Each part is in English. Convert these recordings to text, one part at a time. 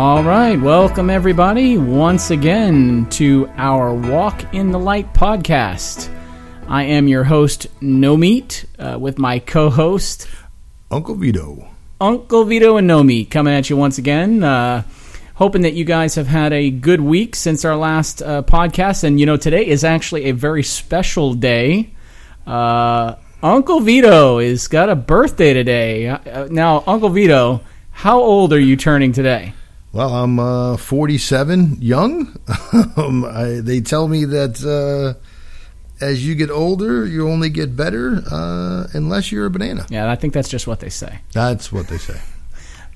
All right, welcome everybody once again to our Walk in the Light podcast. I am your host, No Meat, uh, with my co host, Uncle Vito. Uncle Vito and No Meat, coming at you once again. Uh, hoping that you guys have had a good week since our last uh, podcast. And, you know, today is actually a very special day. Uh, Uncle Vito is got a birthday today. Uh, now, Uncle Vito, how old are you turning today? Well, I'm uh, 47, young. um, I, they tell me that uh, as you get older, you only get better uh, unless you're a banana. Yeah, I think that's just what they say. That's what they say.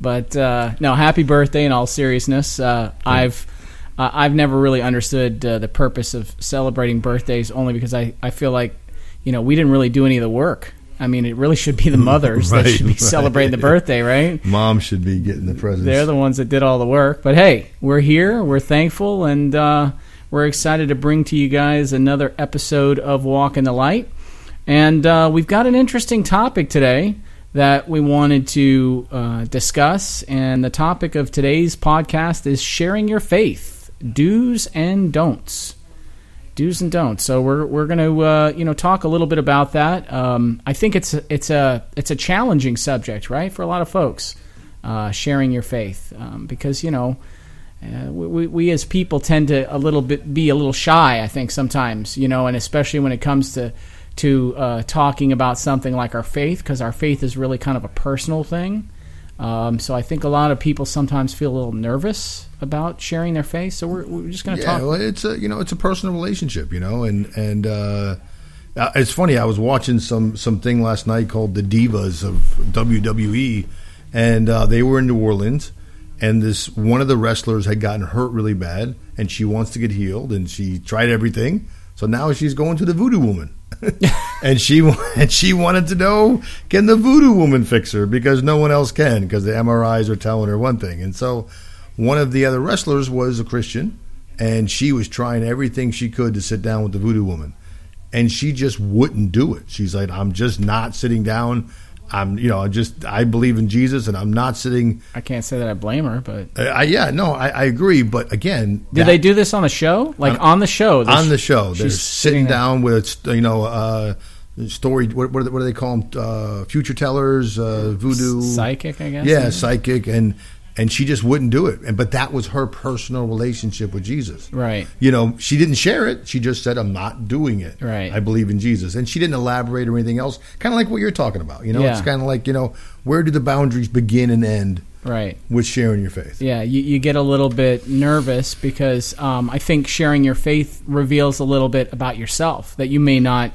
But uh, no, happy birthday! In all seriousness, uh, I've uh, I've never really understood uh, the purpose of celebrating birthdays, only because I, I feel like you know we didn't really do any of the work. I mean, it really should be the mothers that should be right. celebrating the birthday, right? Mom should be getting the presents. They're the ones that did all the work. But hey, we're here. We're thankful, and uh, we're excited to bring to you guys another episode of Walk in the Light. And uh, we've got an interesting topic today that we wanted to uh, discuss. And the topic of today's podcast is sharing your faith, do's and don'ts do's and don'ts. So we're we're going to uh, you know talk a little bit about that. Um, I think it's it's a it's a challenging subject, right, for a lot of folks uh, sharing your faith um, because you know. Uh, we, we as people tend to a little bit be a little shy, I think sometimes, you know, and especially when it comes to to uh, talking about something like our faith, because our faith is really kind of a personal thing. Um, so I think a lot of people sometimes feel a little nervous about sharing their faith. So we're, we're just going to yeah, talk. well, it's a you know it's a personal relationship, you know, and and uh, uh, it's funny. I was watching some something last night called the Divas of WWE, and uh, they were in New Orleans, and this one of the wrestlers had gotten hurt really bad, and she wants to get healed, and she tried everything. So now she's going to the Voodoo Woman, and she and she wanted to know can the Voodoo Woman fix her because no one else can because the MRIs are telling her one thing, and so one of the other wrestlers was a Christian, and she was trying everything she could to sit down with the voodoo woman, and she just wouldn't do it. She's like, "I'm just not sitting down. I'm, you know, I just I believe in Jesus, and I'm not sitting." I can't say that I blame her, but Uh, I, yeah, no, I, I agree, but again, did that- they do this on the show? Like on the show? on the show? They're sitting there. down with you know. Uh, Story, what, what, do they, what do they call them? Uh, future tellers, uh, voodoo, psychic, I guess. yeah, psychic, and and she just wouldn't do it. And but that was her personal relationship with Jesus. Right. You know, she didn't share it. She just said, "I'm not doing it." Right. I believe in Jesus, and she didn't elaborate or anything else. Kind of like what you're talking about. You know, Yeah. it's kind of like you know, where do the boundaries begin and end Right. with sharing your faith? Yeah, you, you get a little bit nervous because um, I think sharing your faith reveals a little bit about yourself that you may not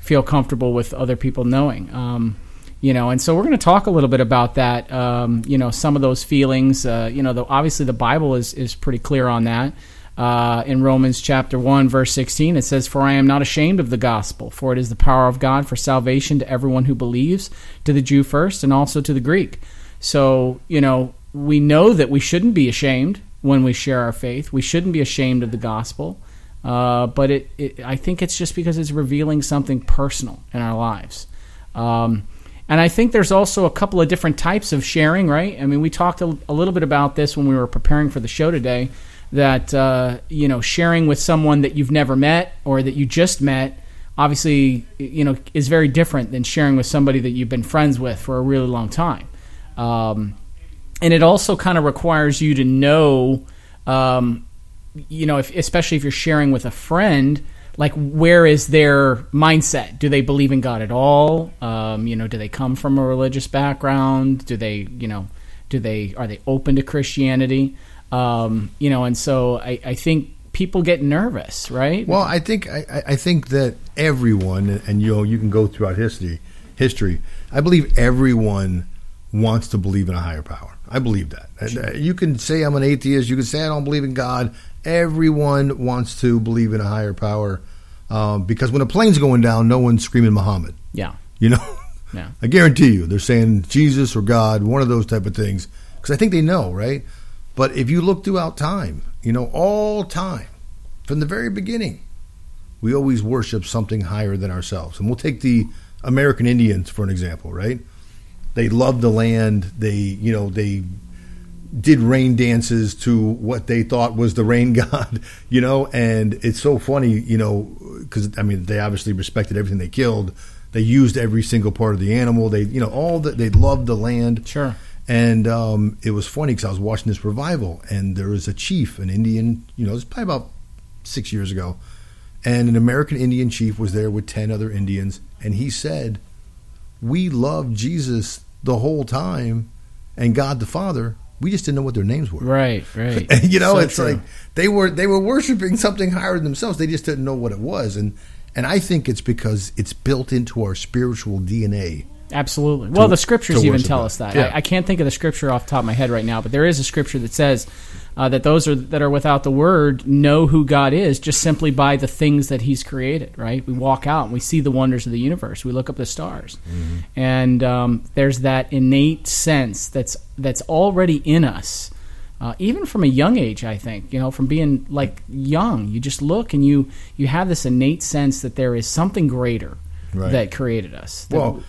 feel comfortable with other people knowing. Um, you know, and so we're going to talk a little bit about that. Um, you know, some of those feelings. Uh, you know, the, obviously the Bible is is pretty clear on that. Uh, in Romans chapter one verse sixteen, it says, "For I am not ashamed of the gospel, for it is the power of God for salvation to everyone who believes, to the Jew first, and also to the Greek." So, you know, we know that we shouldn't be ashamed when we share our faith. We shouldn't be ashamed of the gospel. Uh, but it, it, I think it's just because it's revealing something personal in our lives. Um, and I think there's also a couple of different types of sharing, right? I mean, we talked a, a little bit about this when we were preparing for the show today. That uh, you know, sharing with someone that you've never met or that you just met, obviously, you know, is very different than sharing with somebody that you've been friends with for a really long time. Um, and it also kind of requires you to know, um, you know, if, especially if you're sharing with a friend, like where is their mindset? Do they believe in God at all? Um, you know, do they come from a religious background? Do they, you know, do they are they open to Christianity? Um, you know, and so I, I think people get nervous, right? Well, I think I, I- think that everyone, and you know, you can go throughout history. History, I believe everyone wants to believe in a higher power. I believe that. And, uh, You can say I'm an atheist. You can say I don't believe in God. Everyone wants to believe in a higher power um, because when a plane's going down, no one's screaming Muhammad. yeah, You know, yeah, I guarantee you, they're saying Jesus or God, one of those type of things, because I think they know, right? But if you look throughout time, you know, all time, from the very beginning, we always worship something higher than ourselves. And we'll take the American Indians for an example, right? They love the land. They, you know, they did rain dances to what they thought was the rain god, you know. And it's so funny, you know, because I mean they obviously respected everything they killed. They used every single part of the animal. They, you know, all that they loved the land. Sure. And um, it was funny because I was watching this revival, and there was a chief, an Indian, you know, it was probably about six years ago, and an American Indian chief was there with ten other Indians, and he said, "We loved Jesus the whole time, and God the Father. We just didn't know what their names were." Right, right. you know, So it's true. like they were they were worshiping something higher than themselves. They just didn't know what it was, and and I think it's because it's built into our spiritual DNA. Absolutely. Well, the scriptures even tell God. us that. Yeah. I, I can't think of the scripture off the top of my head right now, but there is a scripture that says uh, that those are that are without the word know who God is just simply by the things that He's created. Right? We walk out and we see the wonders of the universe. We look up the stars, Mm-hmm. and um, there's that innate sense that's that's already in us. Uh, even from a young age, I think you know, from being like young, you just look and you you have this innate sense that there is something greater Right. that created us. That- Well,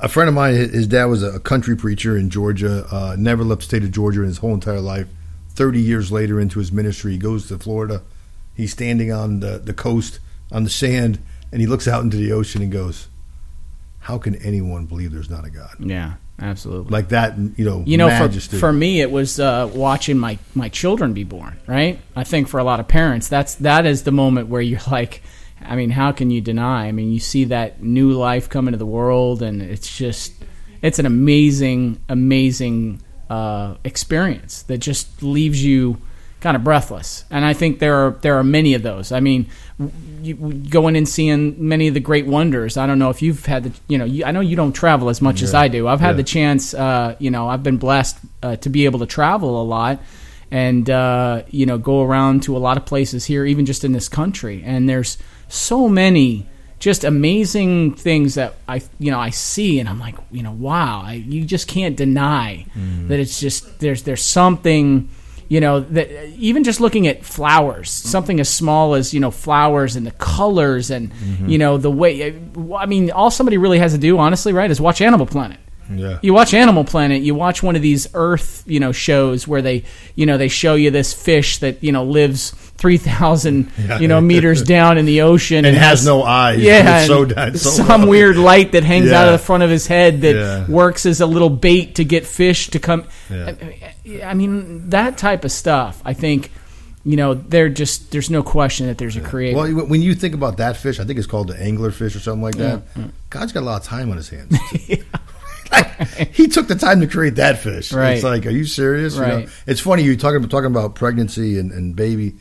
a friend of mine, his dad was a country preacher in Georgia. Uh, never left the state of Georgia in his whole entire life. Thirty years later into his ministry, he goes to Florida. He's standing on the, the coast on the sand, and he looks out into the ocean and goes, "How can anyone believe there's not a God yeah, absolutely. like that?" You know, you know majesty. for, for me it was uh, watching my, my children be born right i think for a lot of parents that's that is the moment where you're like i mean how can you deny? I mean you see that new life come into the world and it's just it's an amazing amazing uh, experience that just leaves you kind of breathless. And i think there are there are many of those. I mean you, going and seeing many of the great wonders. I don't know if you've had the you know you, i know you don't travel as much as i do. I've had Yeah. the chance uh, you know i've been blessed uh, to be able to travel a lot and uh, you know go around to a lot of places here even just in this country. And there's so many just amazing things that I you know I see and I'm like you know wow I, you just can't deny that it's just there's there's something you know that even just looking at flowers something as small as you know flowers and the colors and you know the way I mean all somebody really has to do honestly right is watch Animal Planet yeah, you watch Animal Planet, you watch one of these Earth, you know, shows where they, you know, they show you this fish that you know lives three thousand, Yeah. you know, meters down in the ocean and has no eyes. yeah, It's so, and so some weird light that hangs out of the front of his head that Yeah. works as a little bait to get fish to come. Yeah. I, mean, that type of stuff. I think, you know, they're just there's no question that there's a creator. Well, when you think about that fish, I think it's called the anglerfish or something like mm, that. Mm. God's got a lot of time on his hands. Like, he took the time to create that fish. Right. It's like, are you serious? You know, Right. it's funny you talking about talking about pregnancy and, and baby.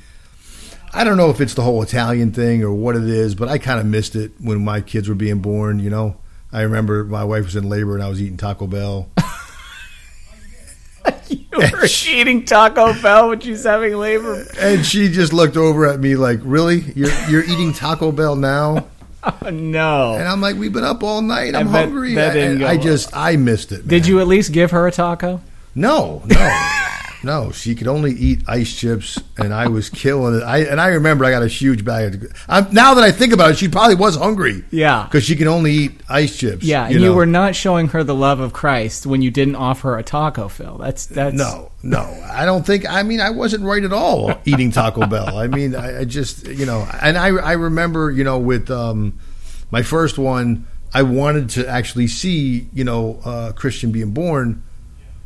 I don't know if it's the whole Italian thing or what it is, but I kind of missed it when my kids were being born. You know, I remember my wife was in labor and I was eating Taco Bell. you were eating Taco Bell when she's having labor. And she just looked over at me like, "Really? You're you're eating Taco Bell now?" Oh, no. And I'm like, "We've been up all night. I'm I bet hungry." that didn't And go I well. just I missed it. Did man. you at least give her a taco? No, no, no. She could only eat ice chips, and I was killing it. I and I remember I got a huge bag. Of, I'm, now that I think about it, she probably was hungry. Yeah. because she can only eat ice chips. Yeah, and you, know. were not showing her the love of Christ when you didn't offer her a taco, Phil. That's that's No, no, I don't think. I mean, I wasn't right at all eating Taco Bell. I mean, I, I just, you know, and I, I remember, you know, with um, my first one, I wanted to actually see, you know, uh, Christian being born,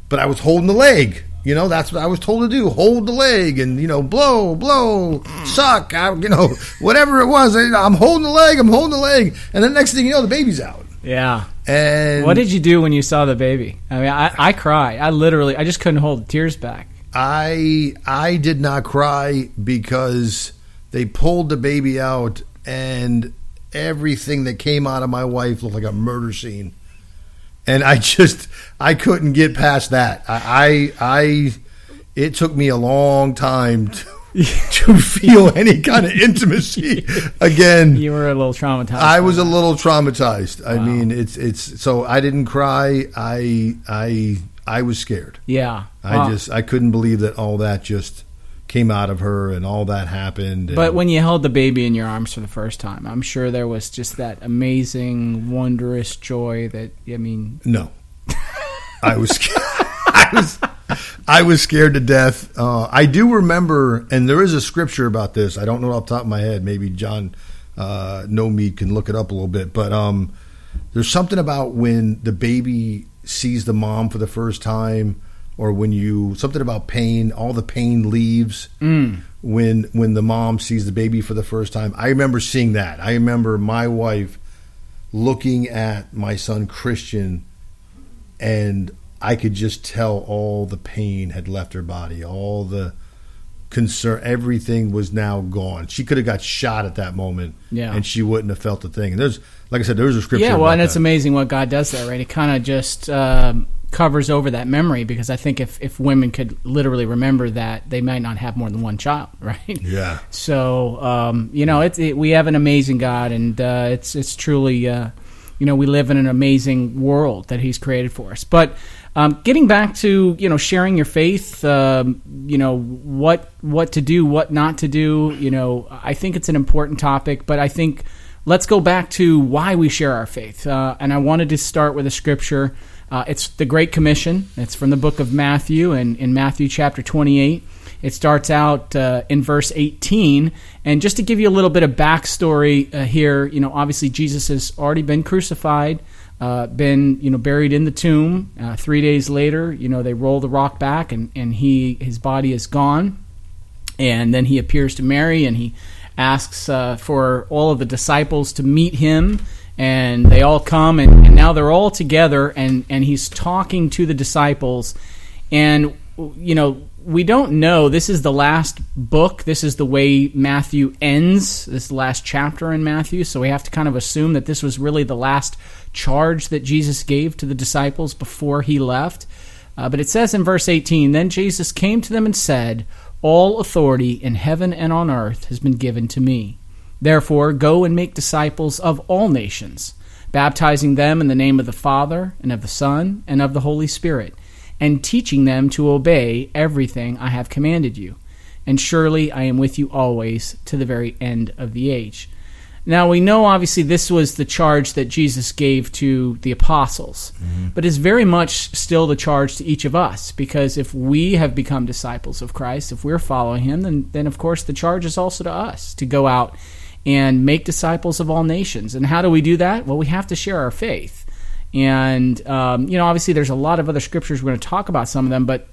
but I was holding the leg. You know, that's what I was told to do: hold the leg, and you know, blow, blow, suck. I, you know, whatever it was, I, I'm holding the leg. I'm holding the leg, and the next thing you know, the baby's out. Yeah. And What did you do when you saw the baby? I mean, I, I cried. I literally, I just couldn't hold the tears back. I I did not cry because they pulled the baby out and everything that came out of my wife looked like a murder scene. And I just I couldn't get past that. I I, I it took me a long time to, to feel any kind of intimacy again. You were a little traumatized. I was a little traumatized. I mean, it's it's so I didn't cry. I I I was scared. yeah. I Wow. just I couldn't believe that all that just came out of her and all that happened. But when you held the baby in your arms for the first time, I'm sure there was just that amazing, wondrous joy that I mean, no, I was I was I was scared to death. Uh, I do remember, and there is a scripture about this. I don't know off the top of my head. Maybe John uh, No Meat can look it up a little bit. But um, there's something about when the baby sees the mom for the first time, or when you something about pain. All the pain leaves Mm. when when the mom sees the baby for the first time. I remember seeing that. I remember my wife looking at my son Christian, and I could just tell all the pain had left her body, all the concern, everything was now gone. She could have got shot at that moment, Yeah. and she wouldn't have felt a thing. And there's, like I said, there's a scripture. Yeah, well, and it's that. amazing what God does there, right? It kind of just um, covers over that memory because I think if, if women could literally remember that, they might not have more than one child, right? Yeah. So um, you know, it's it, we have an amazing God, and uh, it's it's truly uh, you know we live in an amazing world that He's created for us. But um, getting back to you know sharing your faith, um, you know what what to do, what not to do. You know, I think it's an important topic, but I think let's go back to why we share our faith. Uh, and I wanted to start with a scripture. Uh, it's the Great Commission. It's from the book of Matthew, and in Matthew chapter twenty-eight. It starts out uh, in verse 18. And just to give you a little bit of backstory uh, here, you know, obviously Jesus has already been crucified, uh, been, you know, buried in the tomb. Uh, three days later, you know, they roll the rock back and, and he his body is gone. And then he appears to Mary and he asks uh, for all of the disciples to meet him. And they all come, and, and now they're all together, and, and he's talking to the disciples. And, you know, we don't know. This is the last book. This is the way Matthew ends, this last chapter in Matthew. So we have to kind of assume that this was really the last charge that Jesus gave to the disciples before he left. Uh, but it says in verse 18 Then Jesus came to them and said, All authority in heaven and on earth has been given to me. Therefore, go and make disciples of all nations, baptizing them in the name of the Father, and of the Son, and of the Holy Spirit and teaching them to obey everything I have commanded you. And surely I am with you always to the very end of the age. Now we know obviously this was the charge that Jesus gave to the apostles, but it's very much still the charge to each of us because if we have become disciples of Christ, if we're following him, then then of course the charge is also to us to go out and make disciples of all nations. And how do we do that? Well, we have to share our faith. And, um, you know, obviously there's a lot of other scriptures. We're going to talk about some of them, but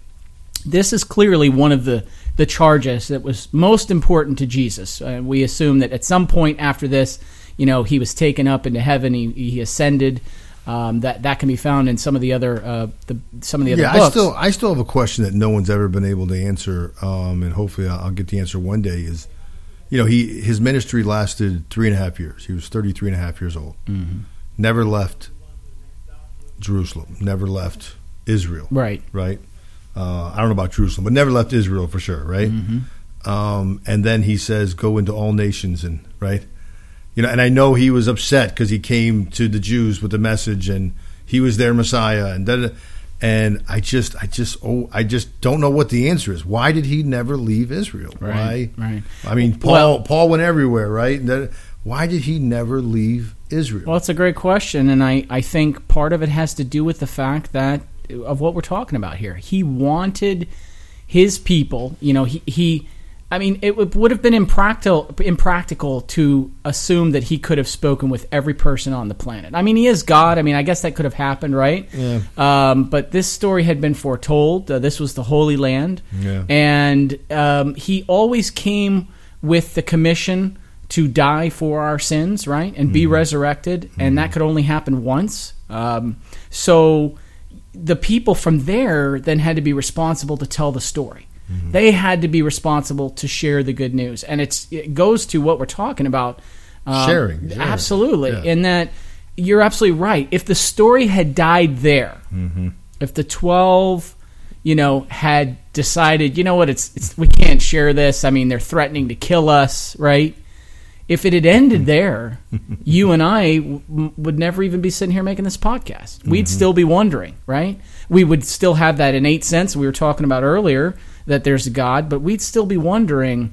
this is clearly one of the, the charges that was most important to Jesus. Uh, we assume that at some point after this, you know, he was taken up into heaven, he, he ascended. Um, that that can be found in some of the other uh, the, some of the other yeah, books. I still I still have a question that no one's ever been able to answer, um, and hopefully I'll, get the answer one day. Is you know he his ministry lasted three and a half years. He was 33 and a half years old. Mm-hmm. Never left Jerusalem. Never left Israel. right. Right. Uh, I don't know about Jerusalem, but never left Israel for sure. Right. Um, and then he says, "Go into all nations," and right. You know, and I know he was upset because he came to the Jews with the message, and he was their Messiah, and da, da, da. and I just, I just, oh, I just don't know what the answer is. Why did he never leave Israel? Right, Why? right. I mean, Paul, Well- Paul went everywhere, right? Why did he never leave Israel? Well, it's a great question, and I, I think part of it has to do with the fact that of what we're talking about here. He wanted his people, you know, he, he I mean, it would, would have been impractical, impractical to assume that he could have spoken with every person on the planet. I mean, he is God. I mean, I guess that could have happened, right? Yeah. Um, but this story had been foretold. Uh, this was the Holy Land. Yeah. And um, he always came with the commission to die for our sins, right? And be resurrected. And that could only happen once. Um, so the people from there then had to be responsible to tell the story. They had to be responsible to share the good news. And it's, it goes to what we're talking about. um, Sharing, yeah. Absolutely. Yeah. In that you're absolutely right. If the story had died there, Mm-hmm. if the 12 you know had decided you know what it's, it's we can't share this i mean they're threatening to kill us right if it had ended there you and i w- would never even be sitting here making this podcast. We'd mm-hmm. still be wondering right? We would still have that innate sense we were talking about earlier that there's a god but we'd still be wondering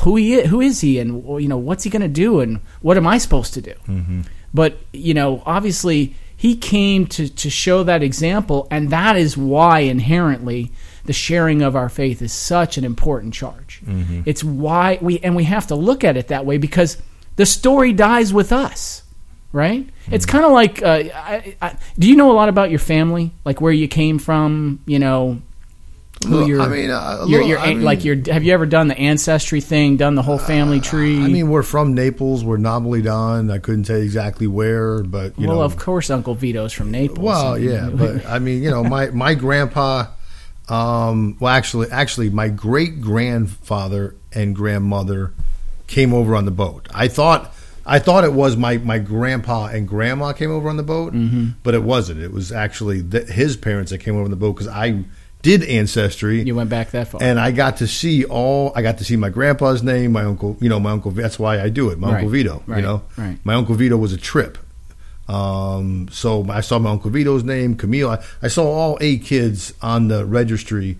who he is, who is he and you know what's he going to do and what am i supposed to do? Mm-hmm. But you know obviously he came to, to show that example and that is why inherently the sharing of our faith is such an important charge. It's why we and we have to look at it that way because the story dies with us, right? It's kind of like, uh, I, I, do you know a lot about your family, like where you came from? You know, who Look, your, I mean, uh, your, your I mean- like your have you ever done the ancestry thing? Done the whole family tree? I mean, we're from Naples. We're nominally Don. I couldn't tell you exactly where, but you well, know, of course, Uncle Vito's from Naples. Well, yeah, but I mean, you know, my my grandpa. Um, well, actually, actually, my great grandfather and grandmother came over on the boat. I thought. I thought it was my, my grandpa and grandma came over on the boat, Mm-hmm. but it wasn't. It was actually th- his parents that came over on the boat because I did ancestry you went back that far. and I got to see all. I got to see my grandpa's name, my uncle. You know, my uncle. That's why I do it. My Right, uncle Vito. right, you know, right. my uncle Vito was a trip. Um, so I saw my uncle Vito's name, Camille. I, I saw all eight kids on the registry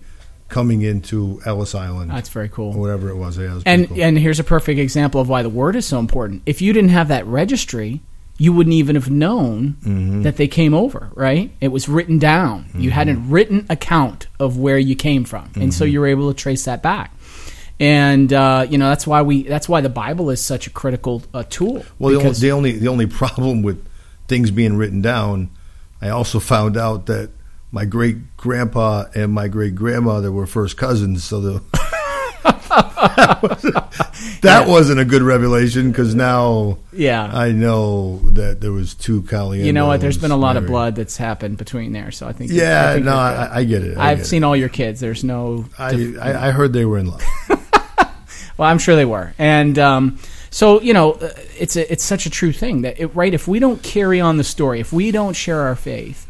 coming into Ellis Island, That's very cool. or whatever it was. Yeah, it was and cool. and here's a perfect example of why the word is so important. If you didn't have that registry, you wouldn't even have known Mm-hmm. that they came over. Right? It was written down. You had a Mm-hmm. written account of where you came from, and so you were able to trace that back. And uh, you know that's why we that's why the Bible is such a critical uh, tool. well, the only, the only the only problem with things being written down, I also found out that my great grandpa and my great grandmother were first cousins. So the that wasn't a good revelation because now yeah. I know that there was two Caliendo. you know what? There's been a lot of blood that's happened between there, so I think. I Yeah, think no. I, I get it. I I've get seen all your kids. There's no. It. I, I I heard they were in love. Well, I'm sure they were, and um, so you know, uh, it's a, it's such a true thing that it, right. If we don't carry on the story, if we don't share our faith,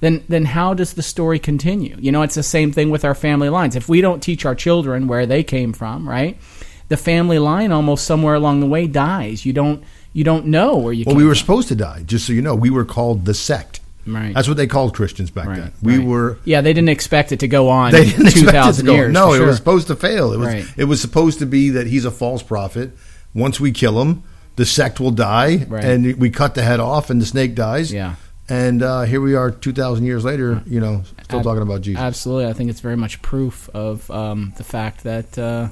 then then how does the story continue? You know, it's the same thing with our family lines. If we don't teach our children where they came from, right, the family line almost somewhere along the way dies. You don't you don't know where you. Came from. Well, we were from. supposed to die. Just so you know, we were called the sect. right. That's what they called Christians back right, then. We right. were. Yeah, they didn't expect it to go on. They didn't expect it to go. years. no, it sure. was supposed to fail. It was. Right. It was supposed to be that he's a false prophet. Once we kill him, the sect will die, Right. and we cut the head off, and the snake dies. Yeah. And uh, here we are, two thousand years later. You know, still Ab- talking about Jesus. Absolutely, I think it's very much proof of um, the fact that uh,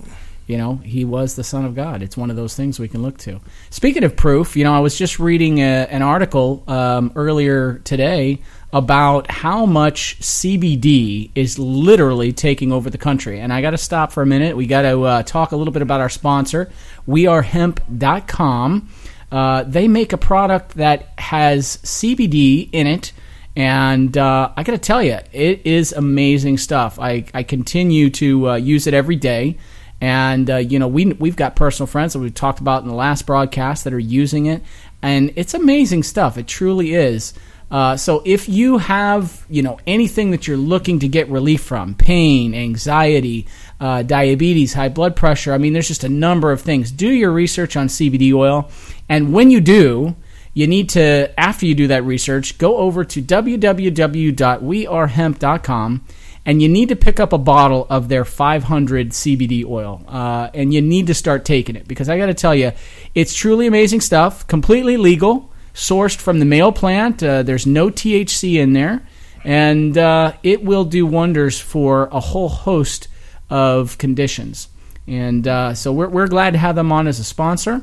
you know he was the Son of God. It's one of those things we can look to. Speaking of proof, you know, I was just reading a, an article um, earlier today about how much CBD is literally taking over the country. And I got to stop for a minute. We got to uh, talk a little bit about our sponsor, wearehemp.com. Uh, they make a product that has CBD in it. And uh, I got to tell you, it is amazing stuff. I, I continue to uh, use it every day. And, uh, you know, we, we've got personal friends that we've talked about in the last broadcast that are using it. And it's amazing stuff. It truly is. Uh, so if you have, you know, anything that you're looking to get relief from, pain, anxiety, uh, diabetes, high blood pressure, I mean, there's just a number of things. Do your research on CBD oil. And when you do, you need to, after you do that research, go over to www.wearehemp.com and you need to pick up a bottle of their 500 CBD oil. Uh, and you need to start taking it because I got to tell you, it's truly amazing stuff, completely legal, sourced from the male plant. Uh, there's no THC in there, and uh, it will do wonders for a whole host of conditions. And uh, so we're, we're glad to have them on as a sponsor.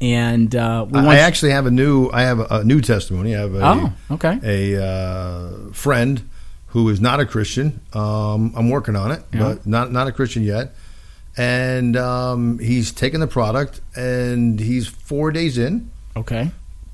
And uh, we I actually have a new. I have a, a new testimony. I have a, Oh, okay. a uh, friend who is not a Christian. Um, I'm working on it, Yeah. but not not a Christian yet. And um, he's taken the product, and he's four days in. Okay.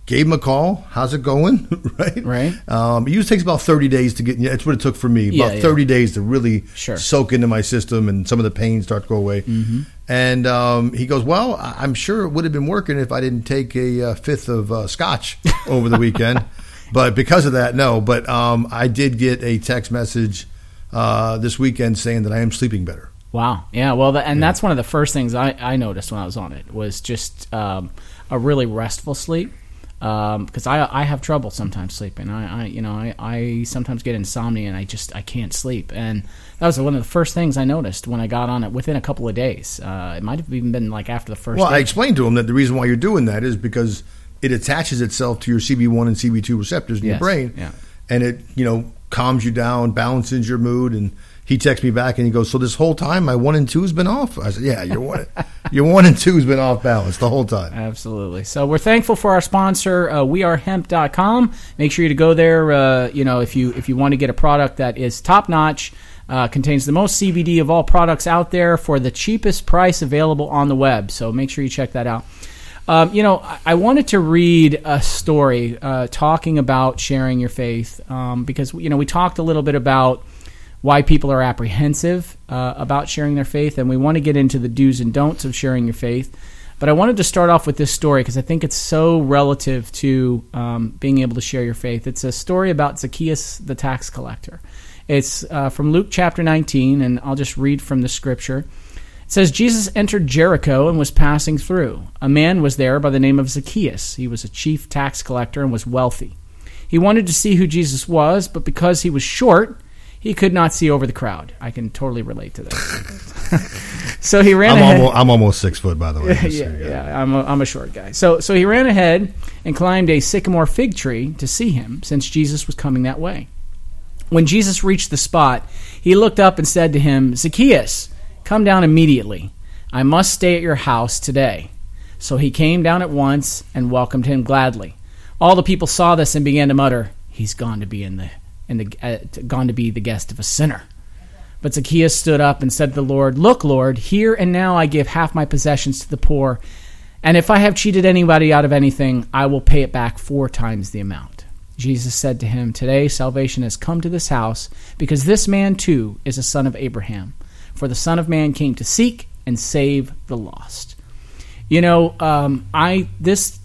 Gave him a call. How's it going? right. Right. Um, it usually takes about 30 days to get. Yeah, it's what it took for me. Yeah, about yeah. 30 days to really Sure. soak into my system, and some of the pain start to go away. Mm-hmm. And um, he goes, "Well, I'm sure it would have been working if I didn't take a uh, fifth of uh, scotch over the weekend." but because of that, no. But um, I did get a text message uh, this weekend saying that I am sleeping better. Wow. Yeah. Well, tha- and that's one of the first things I, I noticed when I was on it was just um, a really restful sleep. Because I I have trouble sometimes sleeping. I, I you know I, I sometimes get insomnia and I just I can't sleep. And that was one of the first things I noticed when I got on it within a couple of days. Uh, it might have even been like after the first. Well, I explained to him that the reason why you're doing that is because it attaches itself to your CB1 and CB2 receptors in Yes, your brain, yeah. and it you know calms you down, balances your mood, and he texts me back and he goes, "So this whole time my one and two has been off." I said, "Yeah, your one, your one and two has been off balance the whole time." Absolutely. So we're thankful for our sponsor, uh, wearehemp.com. Make sure you to go there. Uh, you know, if you if you want to get a product that is top notch, uh, contains the most CBD of all products out there for the cheapest price available on the web. So make sure you check that out. Um, you know, I wanted to read a story uh, talking about sharing your faith um, because you know we talked a little bit about why people are apprehensive uh, about sharing their faith, and we want to get into the do's and don'ts of sharing your faith. But I wanted to start off with this story because I think it's so relative to um, being able to share your faith. It's a story about Zacchaeus the tax collector. It's uh, from Luke chapter 19, and I'll just read from the scripture. It says, Jesus entered Jericho and was passing through. A man was there by the name of Zacchaeus. He was a chief tax collector and was wealthy. He wanted to see who Jesus was, but because he was short, he could not see over the crowd. I can totally relate to that. so he ran I'm ahead. almost, I'm almost six foot, by the way. so yeah, yeah, I'm a, I'm a short guy. So so he ran ahead and climbed a sycamore fig tree to see him, since Jesus was coming that way. When Jesus reached the spot, he looked up and said to him, Zacchaeus, come down immediately. I must stay at your house today. So he came down at once and welcomed him gladly. All the people saw this and began to mutter, He's gone to be in the in the uh, gone to be the guest of a sinner. But Zacchaeus stood up and said to the Lord, Look, Lord, here and now I give half my possessions to the poor, and if I have cheated anybody out of anything, I will pay it back four times the amount. Jesus said to him, Today salvation has come to this house, because this man too is a son of Abraham. For the Son of Man came to seek and save the lost. You know, um, I this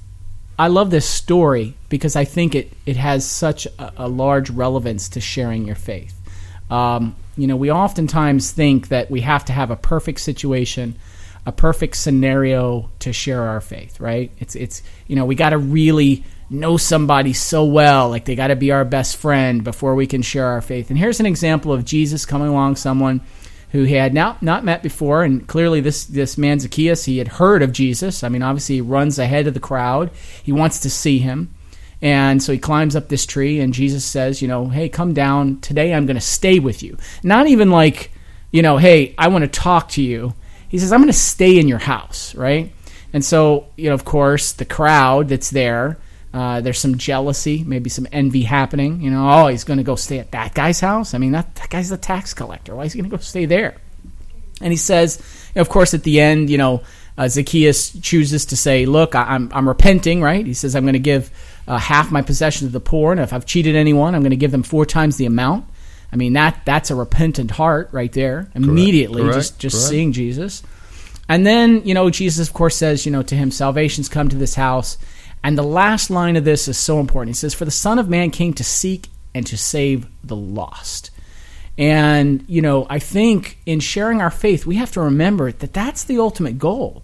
I love this story because I think it, it has such a, a large relevance to sharing your faith. Um, you know, we oftentimes think that we have to have a perfect situation, a perfect scenario to share our faith, right? It's it's you know, we got to really know somebody so well, like they got to be our best friend before we can share our faith. And here's an example of Jesus coming along someone who he had not not met before, and clearly this this man Zacchaeus he had heard of Jesus. I mean, obviously he runs ahead of the crowd. He wants to see him, and so he climbs up this tree. And Jesus says, you know, hey, come down today. I'm going to stay with you. Not even like, you know, hey, I want to talk to you. He says, I'm going to stay in your house, right? And so, you know, of course, the crowd that's there. Uh, there's some jealousy, maybe some envy happening. You know, oh, he's going to go stay at that guy's house. I mean, that, that guy's a tax collector. Why is he going to go stay there? And he says, of course, at the end, you know, uh, Zacchaeus chooses to say, "Look, I, I'm I'm repenting." Right? He says, "I'm going to give uh, half my possessions to the poor, and if I've cheated anyone, I'm going to give them four times the amount." I mean, that that's a repentant heart right there. Immediately, Correct. just just Correct. seeing Jesus. And then, you know, Jesus, of course, says, you know, to him, salvation's come to this house. And the last line of this is so important. He says, For the Son of Man came to seek and to save the lost. And, you know, I think in sharing our faith, we have to remember that that's the ultimate goal.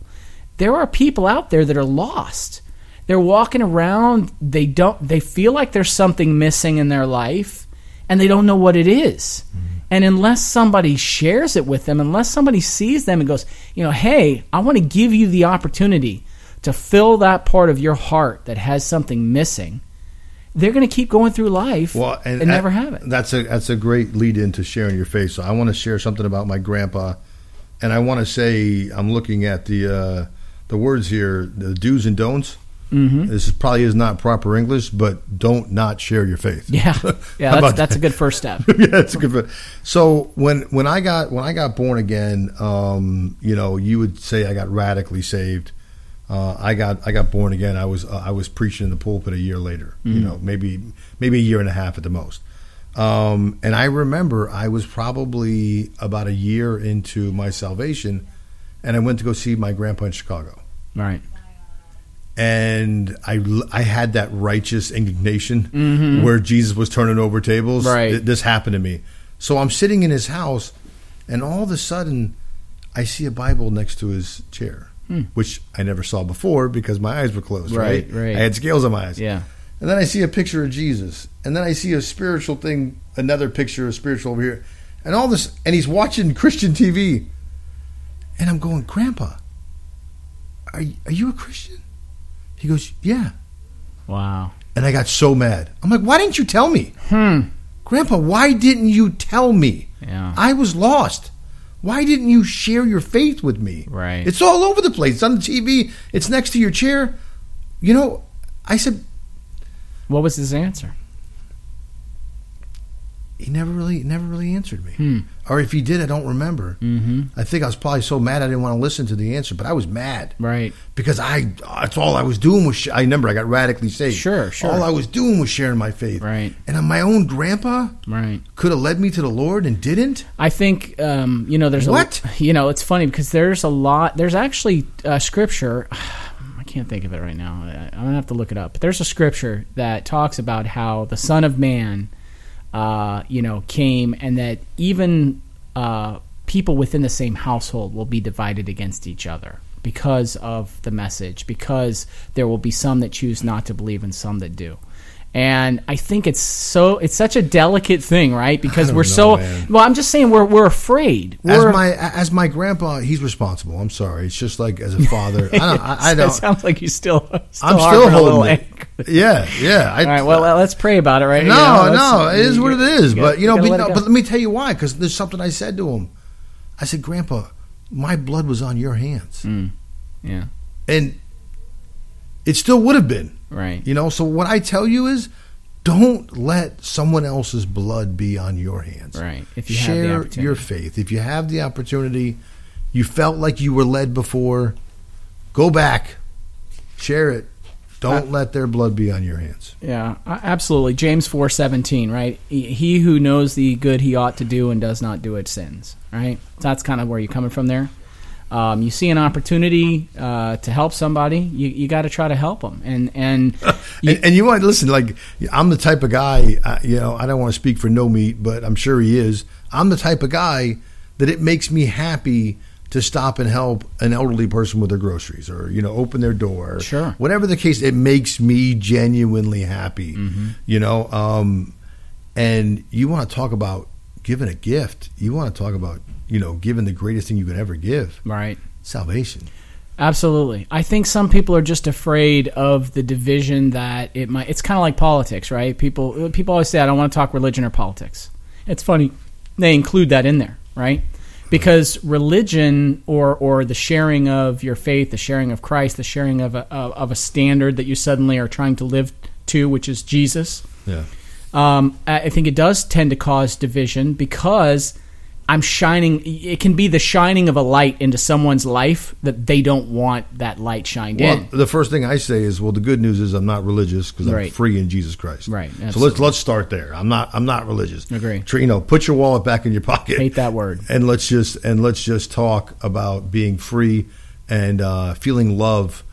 There are people out there that are lost. They're walking around, they don't they feel like there's something missing in their life and they don't know what it is. Mm-hmm. And unless somebody shares it with them, unless somebody sees them and goes, you know, hey, I want to give you the opportunity to fill that part of your heart that has something missing, they're going to keep going through life Well, and, and, never have it. That's a that's a great lead into sharing your faith. So I want to share something about my grandpa, and I want to say I'm looking at the uh, the words here, the do's and don'ts. Mm-hmm. This is probably is not proper English, but don't not share your faith. Yeah, yeah, that's, that's a good first step. yeah, it's a good. So when when I got when I got born again, um, you know, you would say I got radically saved. Uh, I got I got born again. I was uh, I was preaching in the pulpit a year later. You know, maybe maybe a year and a half at the most. Um, and I remember I was probably about a year into my salvation, and I went to go see my grandpa in Chicago Right. and I, I had that righteous indignation where Jesus was turning over tables. Mm-hmm. Right. Th- This happened to me. So I'm sitting in his house, and all of a sudden, I see a Bible next to his chair, which I never saw before because my eyes were closed. Right, Hmm. Right, right. I had scales on my eyes. Yeah. And then I see a picture of Jesus, and then I see a spiritual thing, another picture of spiritual over here, and all this, and he's watching Christian TV, and I'm going, Grandpa, are you, are you a Christian? He goes, Yeah. Wow. And I got so mad. I'm like, Why didn't you tell me? Hmm. Grandpa, why didn't you tell me? Yeah. I was lost. Why didn't you share your faith with me? Right. It's all over the place. It's on the TV. It's next to your chair. You know, I said, What was his answer? He never really never really answered me. Hmm. Or if he did, I don't remember. Mm-hmm. I think I was probably so mad I didn't want to listen to the answer, but I was mad Right. because I that's all I was doing was sh- I remember I got radically saved. Sure, sure. All I was doing was sharing my faith. Right. And my own grandpa Right. could have led me to the Lord and didn't. I think um, you know there's What? a you know it's funny because there's a lot there's actually a scripture I can't think of it right now I- I'm gonna have to look it up but there's a scripture that talks about how the Son of Man uh, you know came and that even uh, people within the same household will be divided against each other because of the message because there will be some that choose not to believe and some that do. And I think it's so it's such a delicate thing, right? Because we're know, so man. well. I'm just saying we're we're afraid. As We're, my as my grandpa, he's responsible. I'm sorry. It's just like as a father, I don't. I, I don't sounds like you still. still I'm still holding it. Yeah, yeah. I, All right. Well, let's pray about it, right? no, You know, no, it is what it is. But you know, but, let no, but let me tell you why. Because there's something I said to him. I said, Grandpa, my blood was on your hands, Mm. yeah, and it still would have been. right. You know. So what I tell you is, don't let someone else's blood be on your hands. Right. If you have the Share your faith. If you have the opportunity, you felt like you were led before, go back, share it. Don't uh, let their blood be on your hands. Yeah, absolutely. James four seventeen, right? He- He who knows the good he ought to do and does not do it sins, right? That's kind of where you're coming from there. Um, you see an opportunity uh, to help somebody, you, you got to try to help them, and and you- and, and you want to listen like i'm the type of guy uh, you know i don't want to speak for no meat but i'm sure he is i'm the type of guy that it makes me happy to stop and help an elderly person with their groceries or you know open their door Sure. whatever the case it makes me genuinely happy Mm-hmm. you know um and you want to talk about giving a gift you want to talk about you know given the greatest thing you could ever give right. salvation Absolutely. I think some people are just afraid of the division that it might. It's kind of like politics, right? People people always say, "I don't want to talk religion or politics." It's funny they include that in there, right? Because religion or or the sharing of your faith, the sharing of Christ, the sharing of a of a standard that you suddenly are trying to live to, which is Jesus. yeah Um, I think it does tend to cause division because I'm shining. It can be the shining of a light into someone's life that they don't want that light shined Well, in. the first thing I say is, well, the good news is I'm not religious because I'm free in Jesus Christ. Right, So let's let's start there. I'm not I'm not religious. Agree. You know, put your wallet back in your pocket. Hate that word. And let's just and let's just talk about being free and uh, feeling love.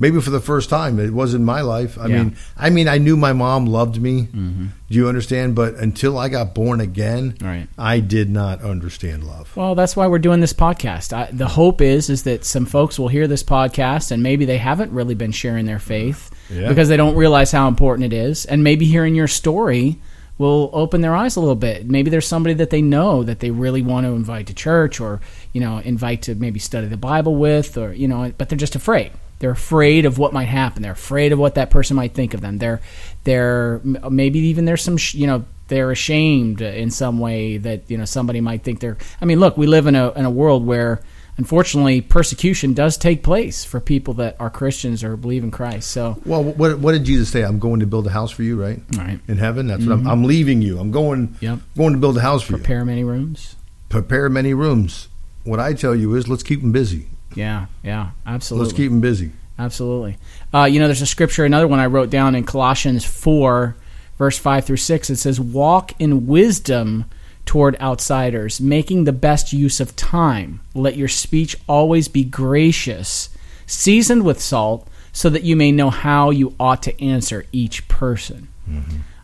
Maybe for the first time, it was in my life. I Yeah. mean, I mean, I knew my mom loved me. Mm-hmm. Do you understand? But until I got born again, Right. I did not understand love. Well, that's why we're doing this podcast. I, the hope is is that some folks will hear this podcast and maybe they haven't really been sharing their faith Yeah. because they don't realize how important it is, and maybe hearing your story will open their eyes a little bit. Maybe there's somebody that they know that they really want to invite to church or you know invite to maybe study the Bible with, or you know, but they're just afraid. They're afraid of what might happen. They're afraid of what that person might think of them. They're they're maybe even there's some sh- you know they're ashamed in some way that you know somebody might think they're. I mean, look, we live in a in a world where unfortunately persecution does take place for people that are Christians or believe in Christ. So Well, what what did Jesus say? I'm going to build a house for you, right? Right. In heaven. That's what I'm. I'm leaving you. I'm going. Mm-hmm. Yep. Going to build a house for you. prepare many rooms. Prepare many rooms. What I tell you is, let's keep them busy. Yeah, yeah, absolutely. Let's keep them busy. Absolutely. Uh, you know, there's a scripture, another one I wrote down in Colossians 4, verse 5 through 6. It says, Walk in wisdom toward outsiders, making the best use of time. Let your speech always be gracious, seasoned with salt, so that you may know how you ought to answer each person.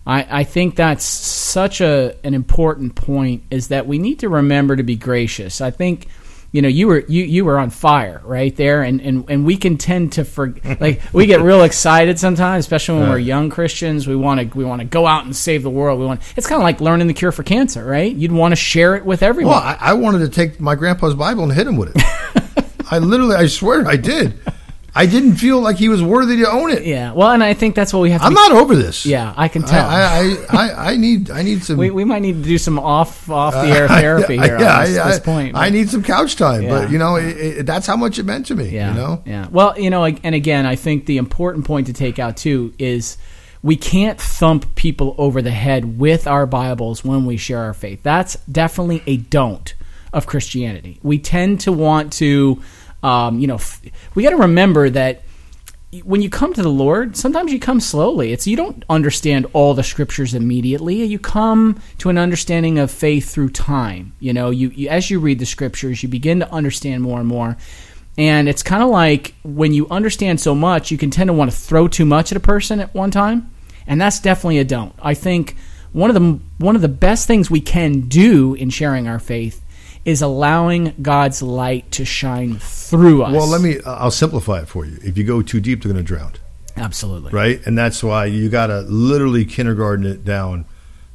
I, I think that's such a an important point is that we need to remember to be gracious. I think you know you were you, you were on fire right there. And, and, and we can tend to for like we get real excited sometimes especially when we're young Christians. We want to we want to go out and save the world. We want it's kind of like learning the cure for cancer right? You'd want to share it with everyone. Well, I, I wanted to take my grandpa's Bible and hit him with it. I literally, I swear, I did. I didn't feel like he was worthy to own it. Yeah. Well, and I think that's what we have. to I'm be- not over this. Yeah, I can tell. I, I, I, I need I need some. we, we might need to do some off off the uh, air therapy here yeah, this, I, this point. I need some couch time, Yeah. but you know it, it, that's how much it meant to me. Yeah. You know, Yeah. Well, you know, and again, I think the important point to take out too is we can't thump people over the head with our Bibles when we share our faith. That's definitely a don't of Christianity. We tend to want to, um, you know, we got to remember that when you come to the Lord, sometimes you come slowly. It's you don't understand all the scriptures immediately. You come to an understanding of faith through time. You know, you, you as you read the scriptures, you begin to understand more and more. And it's kind of like when you understand so much, you can tend to want to throw too much at a person at one time, and that's definitely a don't. I think one of the one of the best things we can do in sharing our faith is allowing God's light to shine through us. well, let me. I'll simplify it for you. If you go too deep, they're going to drown. absolutely right? And that's why you got to literally kindergarten it down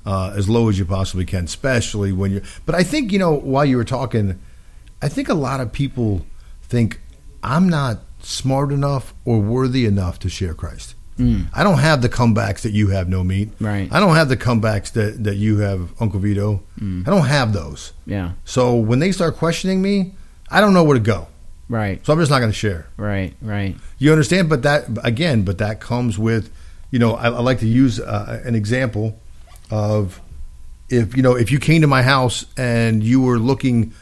uh, as low as you possibly can, especially when you're. But I think you know while you were talking, I think a lot of people think I'm not smart enough or worthy enough to share Christ. I don't have the comebacks that you have, no meat. Right. I don't have the comebacks that, that you have, Uncle Vito. I don't have those. Yeah. So when they start questioning me, I don't know where to go. Right. So I'm just not going to share. Right. Right. You understand? But that again, but that comes with, you know, I, I like to use uh, an example of if you know if you came to my house and you were looking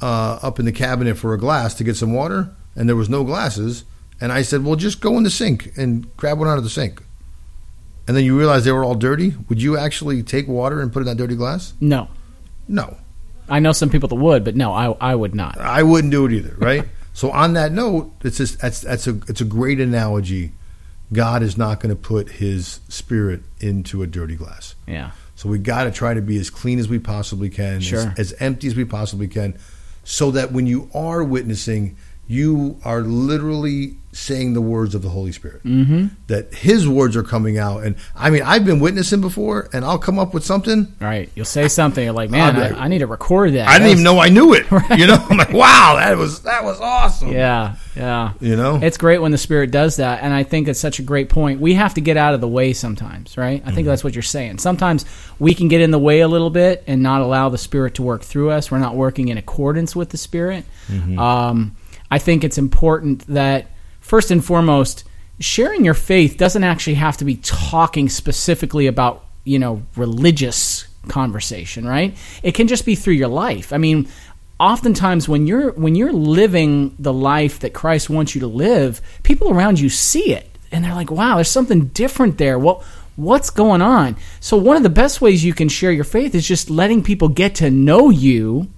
uh, up in the cabinet for a glass to get some water and there was no glasses, and I said, well, just go in the sink and grab one out of the sink, and then you realize they were all dirty. Would you actually take water and put it in that dirty glass? No. No, I know some people that would, but no, I I would not. I wouldn't do it either, right? so on that note, it's just that's that's a it's a great analogy. God is not going to put His Spirit into a dirty glass. Yeah. So we got to try to be as clean as we possibly can, Sure. as, as empty as we possibly can, so that when you are witnessing, you are literally saying the words of the Holy Spirit. Mm-hmm. That His words are coming out, and I mean, I've been witnessing before, and I'll come up with something. Right. You'll say something. You're like, man, I, I need to record that. I didn't even was- know I knew it. You know, I'm like, wow, that was that was awesome. Yeah. Yeah. You know, It's great when the Spirit does that, and I think it's such a great point. We have to get out of the way sometimes, right? I think Mm-hmm. that's what you're saying. Sometimes we can get in the way a little bit and not allow the Spirit to work through us. We're not working in accordance with the Spirit. Mm-hmm. Um, I think it's important that first and foremost, sharing your faith doesn't actually have to be talking specifically about you know religious conversation, right? It can just be through your life. I mean, oftentimes when you're when you're living the life that Christ wants you to live, people around you see it and they're like, "Wow, there's something different there." Well, what's going on? So one of the best ways you can share your faith is just letting people get to know you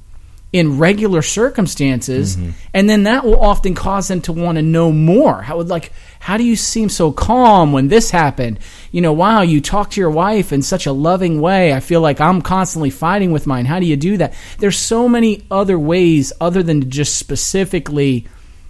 in regular circumstances mm-hmm. and then that will often cause them to want to know more how would like how do you seem so calm when this happened you know wow you talk to your wife in such a loving way i feel like i'm constantly fighting with mine how do you do that there's so many other ways other than to just specifically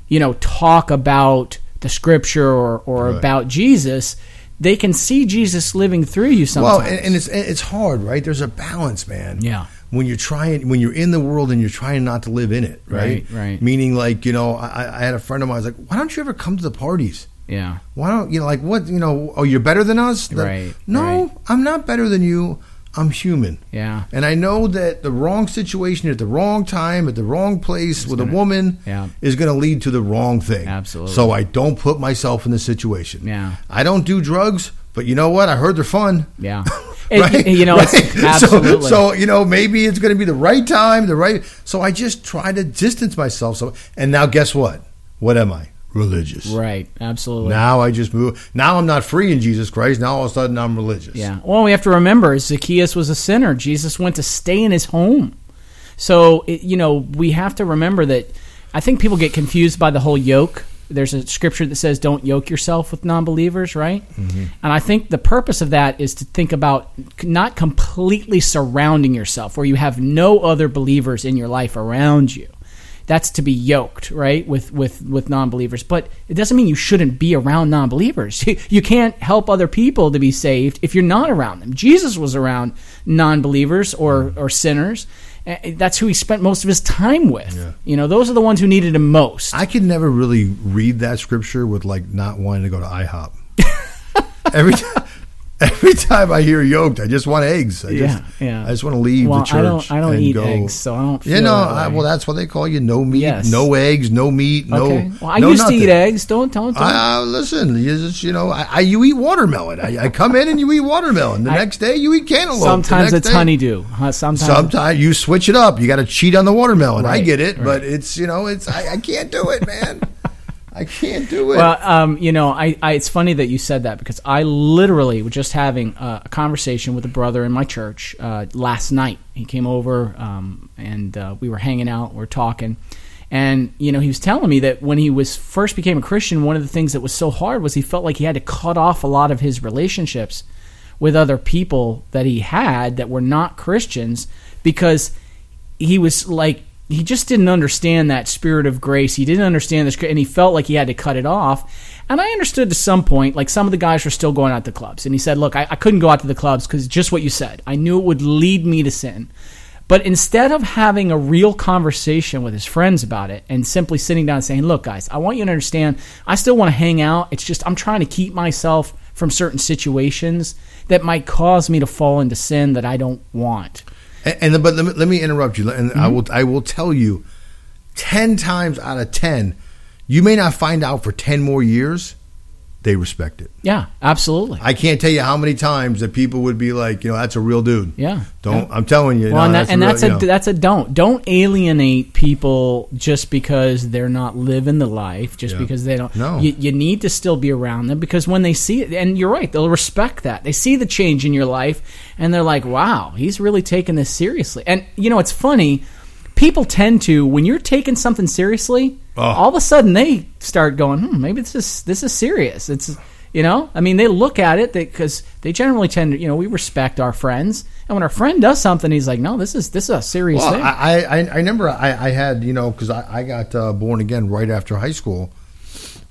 you know talk about the scripture or, or Right. about jesus they can see jesus living through you sometimes Well, and, and it's it's hard, right? There's a balance, man. Yeah. When you're trying, when you're in the world and you're trying not to live in it, right? Right, right. Meaning, like you know, I, I had a friend of mine. I was like, "Why don't you ever come to the parties? yeah Why don't you know, like what you know? Oh, you're better than us? The- Right, No, right. I'm not better than you. I'm human. yeah And I know that the wrong situation at the wrong time, at the wrong place with a woman Yeah. is going to lead to the wrong thing. Absolutely. So I don't put myself in the situation. Yeah. I don't do drugs, but you know what? I heard they're fun. yeah It- Right? you know Right? it's So- So, you know, maybe it's going to be the right time, the right. So I just try to distance myself. So, and now guess what? What am I? Religious. Right, absolutely. Now I just move. Now I'm not free in Jesus Christ. Now all of a sudden I'm religious. yeah. Well, we have to remember Zacchaeus was a sinner. Jesus went to stay in his home. So, it, you know, we have to remember that I think people get confused by the whole yoke. There's a scripture that says, don't yoke yourself with non believers, right? Mm-hmm. And I think the purpose of that is to think about not completely surrounding yourself where you have no other believers in your life around you. That's to be yoked, right, with with with non-believers. But it doesn't mean you shouldn't be around non-believers. You, you can't help other people to be saved if you're not around them. Jesus was around non-believers or or sinners, Eh, that's who he spent most of his time with. Yeah. You know, those are the ones who needed him most. I could never really read that scripture with like not wanting to go to IHOP. every time, every time I hear yoked, I just want eggs. I just, Yeah, yeah. I just want to leave well, the church. I don't. I don't eat go, eggs, so I don't. Feel You know, I, well, that's what they call you. No meat, Yes. no eggs, no meat, no. okay. Well, I no used nothing. to eat eggs. Don't don't. don't. Uh, listen, you just you know, I, I you eat watermelon. I, I come in and you eat watermelon. The next day you eat cantaloupe. Sometimes it's day- honeydew. huh, Sometimes. Sometimes you switch it up. You got to cheat on the watermelon. I get it, right. but it's you know, it's I, I can't do it, man. I can't do it. Well, um, you know, I, I it's funny that you said that because I literally was just having a, a conversation with a brother in my church uh, last night. He came over um, and uh, we were hanging out, we are talking, and you know, he was telling me that when he was first became a Christian, one of the things that was so hard was he felt like he had to cut off a lot of his relationships with other people that he had that were not Christians because he was like he just didn't understand that spirit of grace. He didn't understand this, and he felt like he had to cut it off. And I understood to some point, like some of the guys were still going out to clubs, and he said, "Look, I, I couldn't go out to the clubs because just what you said. I knew it would lead me to sin." But instead of having a real conversation with his friends about it and simply sitting down and saying, "Look, guys, I want you to understand. I still want to hang out. It's just I'm trying to keep myself from certain situations that might cause me to fall into sin that I don't want." And, and but let me, let me interrupt you, and Mm-hmm. I will I will tell you, ten times out of ten, you may not find out for ten more years. They respect it. Yeah, absolutely. I can't tell you how many times that people would be like, you know, that's a real dude. Yeah. Don't. I'm telling you. Well, no, and, that, and real- that's a you know. that's a don't don't alienate people just because they're not living the life, just Yeah. because they don't. No. you, you need to still be around them because when they see it, and you're right, they'll respect that. They see the change in your life, and they're like, "Wow, he's really taking this seriously." And you know, it's funny. People tend to when you're taking something seriously, Oh. all of a sudden they start going, hmm, "Maybe this is this is serious." It's you know, I mean, they look at it because they generally tend to, you know, we respect our friends, and when our friend does something, he's like, "No, this is this is a serious Well, thing." I, I I remember I, I had you know because I, I got uh, born again right after high school,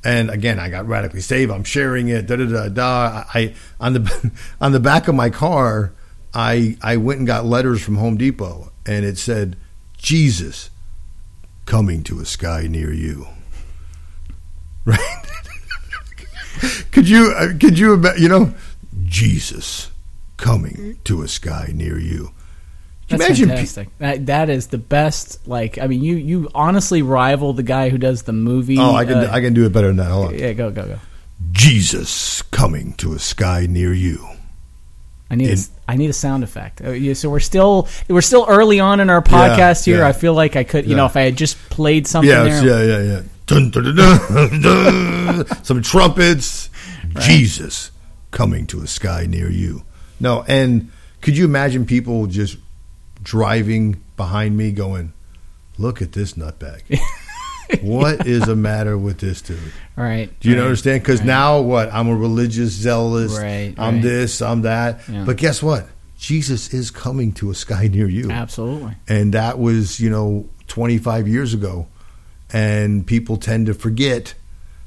and again I got radically saved. I'm sharing it. Da da da da. I on the on the back of my car, I I went and got letters from Home Depot, and it said Jesus coming to a sky near you. Right? could you uh, could you ima- you know Jesus coming to a sky near you? That's imagine pe- fantastic. That that is the best. Like, I mean, you you honestly rival the guy who does the movie. Oh, I can uh, I can do it better than that. Hold on. yeah, go go go. Jesus coming to a sky near you. I need a In- s I need a sound effect. Uh, yeah, so we're still we're still early on in our podcast here. yeah. I feel like I could, you Yeah. know, if I had just played something Yeah, there. yeah, yeah, yeah. Dun, dun, dun. Some trumpets. Jesus coming to a sky near you. No, and could you imagine people just driving behind me going, "Look at this nutbag." what is the matter with this dude? All right. Do you right, understand? Because right. now what? I'm a religious zealous. Right, I'm right. this. I'm that. Yeah. But guess what? Jesus is coming to a sky near you, absolutely. and that was you know 25 years ago, and people tend to forget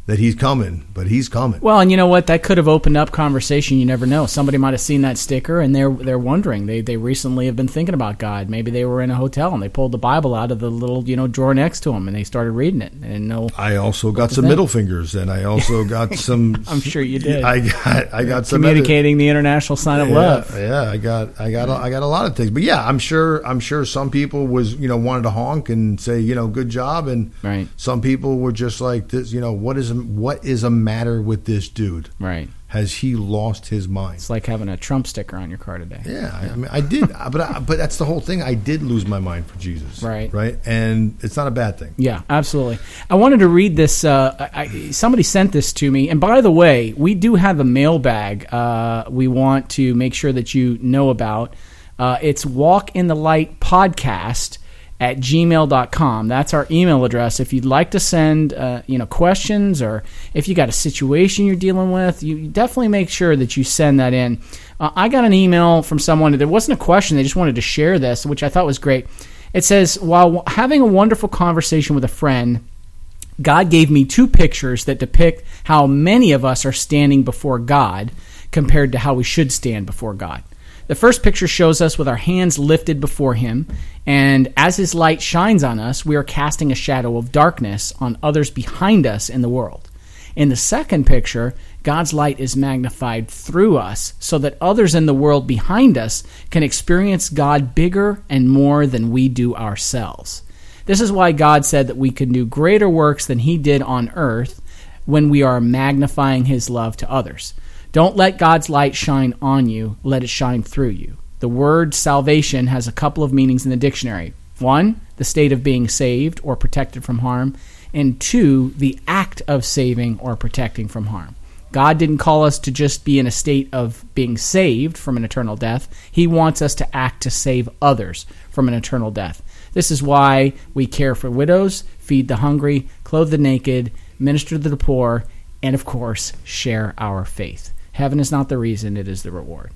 that he's coming, but he's coming. Well, and you know what? That could have opened up conversation. You never know. Somebody might have seen that sticker and they're they're wondering. They they recently have been thinking about God. Maybe they were in a hotel and they pulled the Bible out of the little you know drawer next to them and they started reading it and no. I also got some middle fingers, and I also got some. I'm sure you did. I got I got some other- communicating the international sign of yeah, love. Yeah, I got I got a, I got a lot of things, but yeah, I'm sure I'm sure some people was you know wanted to honk and say you know good job, and Right. some people were just like this, you know what is what is a matter with this dude? Right. Has he lost his mind? It's like having a Trump sticker on your car today. Yeah, I, I mean I did, but I, but that's the whole thing. I did lose my mind for Jesus, Right. Right, and it's not a bad thing. Yeah, absolutely. I wanted to read this. Uh, I- somebody sent this to me. And by the way, we do have a mailbag uh, we want to make sure that you know about. Uh, it's Walk in the Light Podcast at gmail.com. That's our email address. If you'd like to send uh, you know questions or if you got a situation you're dealing with, you definitely make sure that you send that in. Uh, I got an email from someone. There wasn't a question. They just wanted to share this, which I thought was great. It says, while having a wonderful conversation with a friend, God gave me two pictures that depict how many of us are standing before God compared to how we should stand before God. The first picture shows us with our hands lifted before Him, and as His light shines on us, we are casting a shadow of darkness on others behind us in the world. In the second picture, God's light is magnified through us so that others in the world behind us can experience God bigger and more than we do ourselves. This is why God said that we can do greater works than He did on earth when we are magnifying His love to others. Don't let God's light shine on you, let it shine through you. The word salvation has a couple of meanings in the dictionary. One, the state of being saved or protected from harm, and two, the act of saving or protecting from harm. God didn't call us to just be in a state of being saved from an eternal death. He wants us to act to save others from an eternal death. This is why we care for widows, feed the hungry, clothe the naked, minister to the poor, and of course, share our faith. Heaven is not the reason, it is the reward.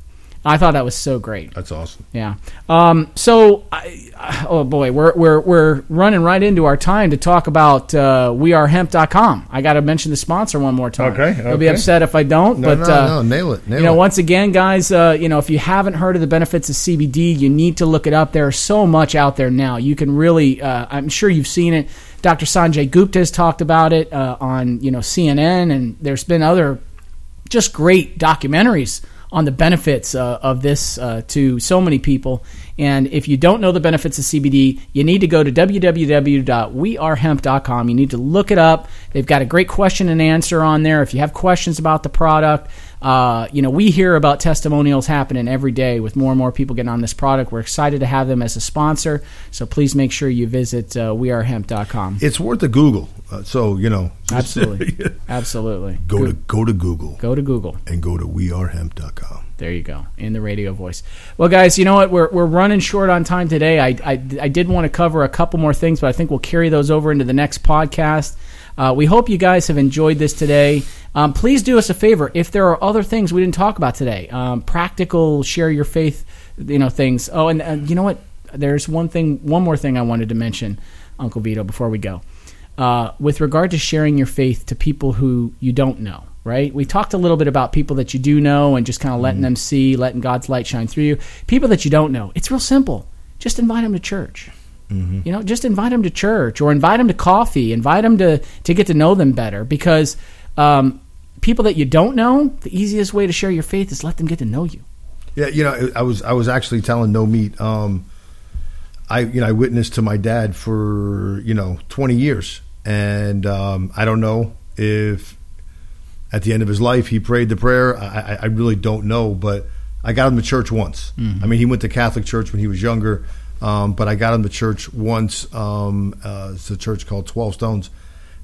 I thought that was so great. That's awesome. Yeah. Um, so, I, oh boy, we're, we're, we're running right into our time to talk about uh, wearehemp.com. I got to mention the sponsor one more time. Okay, They'll be upset if I don't. No, but no, uh, no, nail it. Nail you know, it. once again, guys, uh, you know, if you haven't heard of the benefits of CBD, you need to look it up. There's so much out there now. You can really, uh, I'm sure you've seen it. Dr. Sanjay Gupta has talked about it uh, on, you know, CNN, and there's been other just great documentaries on the benefits uh, of this uh, to so many people. And if you don't know the benefits of CBD, you need to go to www.wearehemp.com. You need to look it up. They've got a great question and answer on there. If you have questions about the product, uh, you know, we hear about testimonials happening every day with more and more people getting on this product. We're excited to have them as a sponsor. So please make sure you visit uh, wearehemp.com. It's worth a Google. Uh, so you know, Absolutely. Absolutely. go to go to Google go to Google. and go to wearehemp.com. There you go, in the radio voice. Well, guys, you know what? We're, we're running short on time today. I, I, I did want to cover a couple more things, but I think we'll carry those over into the next podcast. Uh, we hope you guys have enjoyed this today. Um, please do us a favor. If there are other things we didn't talk about today, um, practical, share your faith, you know, things. Oh, and uh, you know what? There's one thing, one more thing I wanted to mention, Uncle Vito, before we go. Uh, with regard to sharing your faith to people who you don't know, right? We talked a little bit about people that you do know and just kind of letting them see, letting God's light shine through you. People that you don't know, it's real simple. Just invite them to church. You know, just invite them to church or invite them to coffee. Invite them to to get to know them better because um, people that you don't know, the easiest way to share your faith is let them get to know you. Yeah, you know, I was I was actually telling No Meat. Um, I you know I witnessed to my dad for you know twenty years, and um, I don't know if at the end of his life he prayed the prayer. I, I, really don't know, but I got him to church once. I mean, he went to Catholic church when he was younger, um, but I got him to church once. Um, uh, it's a church called Twelve Stones.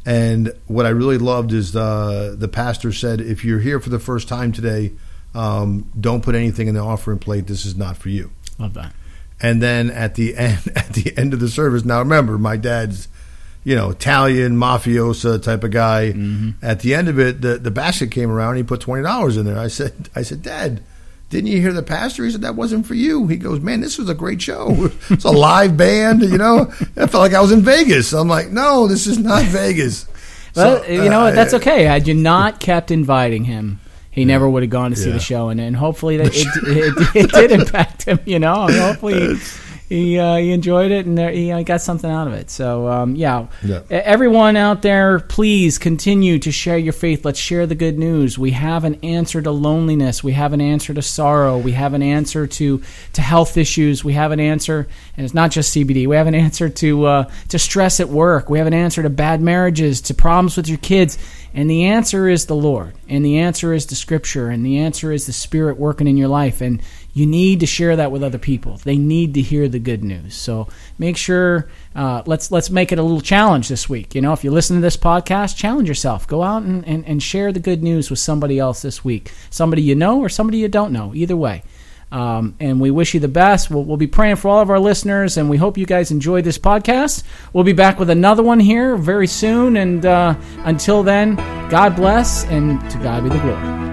And what I really loved is the the pastor said, if you're here for the first time today, um, don't put anything in the offering plate. This is not for you. Love that. And then at the end at the end of the service, now remember, my dad's you know Italian mafiosa type of guy. At the end of it, the the basket came around. and He put twenty dollars in there. I said, I said, Dad. Didn't you hear the pastor? He said that wasn't for you. He goes, man, this was a great show. It's a live band, you know. I felt like I was in Vegas. I'm like, no, this is not Vegas. Well, So, you know uh. That's okay. Had you not kept inviting him, he never would have gone to see Yeah. the show, and, and hopefully that it, it, it did impact him. You know, hopefully he uh, he enjoyed it and there, he uh, got something out of it. So um, yeah. Yeah. Everyone out there, please continue to share your faith. Let's share the good news. We have an answer to loneliness. We have an answer to sorrow. We have an answer to to health issues. We have an answer, and it's not just CBD. We have an answer to uh, to stress at work. We have an answer to bad marriages, to problems with your kids. And the answer is the Lord. And the answer is the Scripture. And the answer is the Spirit working in your life. And you need to share that with other people. They need to hear the good news. So make sure uh, let's let's make it a little challenge this week. You know, if you listen to this podcast, challenge yourself. Go out and, and, and share the good news with somebody else this week. Somebody you know or somebody you don't know. Either way. Um, and we wish you the best. We'll, we'll be praying for all of our listeners, and we hope you guys enjoyed this podcast. We'll be back with another one here very soon. And uh, until then, God bless, and to God be the glory.